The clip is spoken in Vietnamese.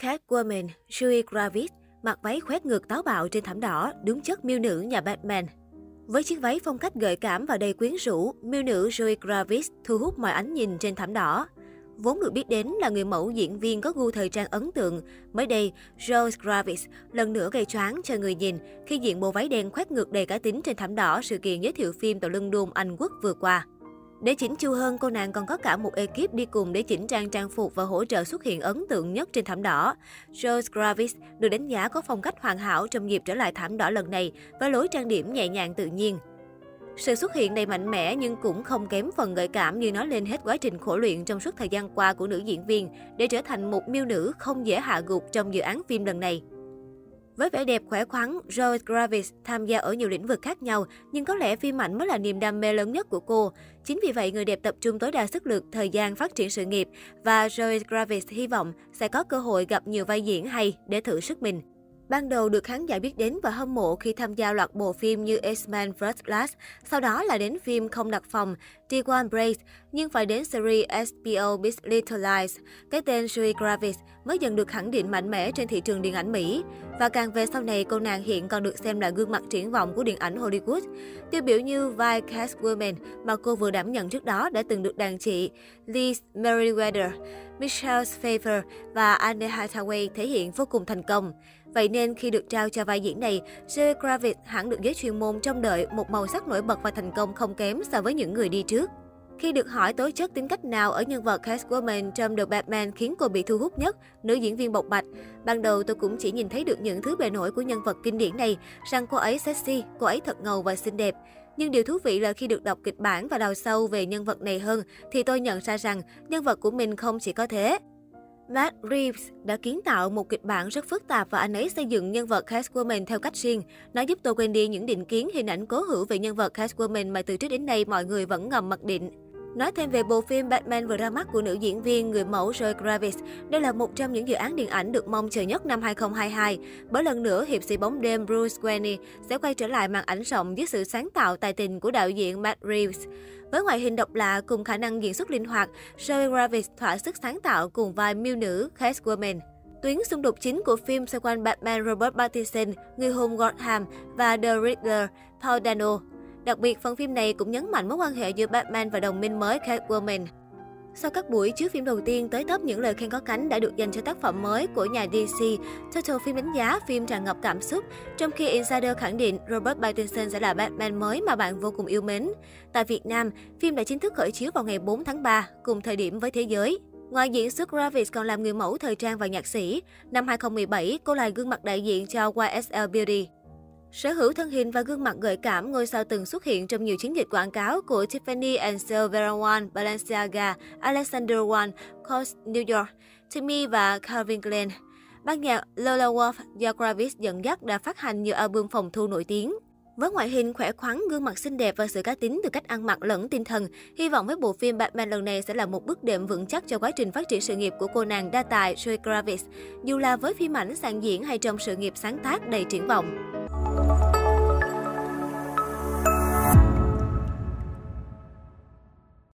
Catwoman, Zoe Kravitz mặc váy khoét ngược táo bạo trên thảm đỏ, đúng chất miêu nữ nhà Batman. Với chiếc váy phong cách gợi cảm và đầy quyến rũ, miêu nữ Zoe Kravitz thu hút mọi ánh nhìn trên thảm đỏ. Vốn được biết đến là người mẫu diễn viên có gu thời trang ấn tượng, mới đây, Zoe Kravitz lần nữa gây choáng cho người nhìn khi diện bộ váy đen khoét ngược đầy cá tính trên thảm đỏ sự kiện giới thiệu phim tẩu lưng đùm Anh Quốc vừa qua. Để chỉnh chu hơn, cô nàng còn có cả một ekip đi cùng để chỉnh trang trang phục và hỗ trợ xuất hiện ấn tượng nhất trên thảm đỏ. Rose Gravis được đánh giá có phong cách hoàn hảo trong dịp trở lại thảm đỏ lần này với lối trang điểm nhẹ nhàng tự nhiên. Sự xuất hiện đầy mạnh mẽ nhưng cũng không kém phần gợi cảm như nói lên hết quá trình khổ luyện trong suốt thời gian qua của nữ diễn viên để trở thành một miêu nữ không dễ hạ gục trong dự án phim lần này. Với vẻ đẹp khỏe khoắn, Joy Gravis tham gia ở nhiều lĩnh vực khác nhau, nhưng có lẽ phim ảnh mới là niềm đam mê lớn nhất của cô. Chính vì vậy, người đẹp tập trung tối đa sức lực, thời gian phát triển sự nghiệp và Joy Gravis hy vọng sẽ có cơ hội gặp nhiều vai diễn hay để thử sức mình. Ban đầu được khán giả biết đến và hâm mộ khi tham gia loạt bộ phim như X-Men First Class, sau đó là đến phim Không đặt phòng, T1 Brace, nhưng phải đến series HBO Big Little Lies, cái tên Joey Gravis mới dần được khẳng định mạnh mẽ trên thị trường điện ảnh Mỹ. Và càng về sau này, cô nàng hiện còn được xem là gương mặt triển vọng của điện ảnh Hollywood. Tiêu biểu như vai Catwoman mà cô vừa đảm nhận trước đó đã từng được đàn chị Liz Meriwether, Michelle Pfeiffer và Anne Hathaway thể hiện vô cùng thành công. Vậy nên khi được trao cho vai diễn này, Zoe Kravitz hẳn được giới chuyên môn trông đợi một màu sắc nổi bật và thành công không kém so với những người đi trước. Khi được hỏi tố chất tính cách nào ở nhân vật Catwoman trong The Batman khiến cô bị thu hút nhất, nữ diễn viên bộc bạch. Ban đầu tôi cũng chỉ nhìn thấy được những thứ bề nổi của nhân vật kinh điển này, rằng cô ấy sexy, cô ấy thật ngầu và xinh đẹp. Nhưng điều thú vị là khi được đọc kịch bản và đào sâu về nhân vật này hơn, thì tôi nhận ra rằng nhân vật của mình không chỉ có thế. Matt Reeves đã kiến tạo một kịch bản rất phức tạp và anh ấy xây dựng nhân vật Catwoman theo cách riêng. Nó giúp tôi quên đi những định kiến hình ảnh cố hữu về nhân vật Catwoman mà từ trước đến nay mọi người vẫn ngầm mặc định. Nói thêm về bộ phim Batman vừa ra mắt của nữ diễn viên người mẫu Zoe Kravitz, đây là một trong những dự án điện ảnh được mong chờ nhất năm 2022. Bởi lần nữa, hiệp sĩ bóng đêm Bruce Wayne sẽ quay trở lại màn ảnh rộng dưới sự sáng tạo tài tình của đạo diễn Matt Reeves. Với ngoại hình độc lạ cùng khả năng diễn xuất linh hoạt, Zoe Kravitz thỏa sức sáng tạo cùng vai miêu nữ Catwoman. Tuyến xung đột chính của phim xoay quanh Batman Robert Pattinson, người hùng Gotham và The Riddler Paul Dano. Đặc biệt, phần phim này cũng nhấn mạnh mối quan hệ giữa Batman và đồng minh mới Catwoman. Sau các buổi chiếu phim đầu tiên, tới top những lời khen có cánh đã được dành cho tác phẩm mới của nhà DC. Total phim đánh giá phim tràn ngập cảm xúc, trong khi Insider khẳng định Robert Pattinson sẽ là Batman mới mà bạn vô cùng yêu mến. Tại Việt Nam, phim đã chính thức khởi chiếu vào ngày 4 tháng 3, cùng thời điểm với thế giới. Ngoài diễn xuất, Gravis còn làm người mẫu thời trang và nhạc sĩ. Năm 2017, cô là gương mặt đại diện cho YSL Beauty. Sở hữu thân hình và gương mặt gợi cảm, ngôi sao từng xuất hiện trong nhiều chiến dịch quảng cáo của Tiffany and Vera Wang, Balenciaga, Alexander Wang, Coach New York, Timmy và Calvin Klein. Ban nhạc Lola Wolf do Kravis dẫn dắt đã phát hành nhiều album phòng thu nổi tiếng. Với ngoại hình khỏe khoắn, gương mặt xinh đẹp và sự cá tính từ cách ăn mặc lẫn tinh thần, hy vọng với bộ phim Batman lần này sẽ là một bước đệm vững chắc cho quá trình phát triển sự nghiệp của cô nàng đa tài Joy Kravitz, dù là với phim ảnh, sàn diễn hay trong sự nghiệp sáng tác đầy triển vọng. Bye.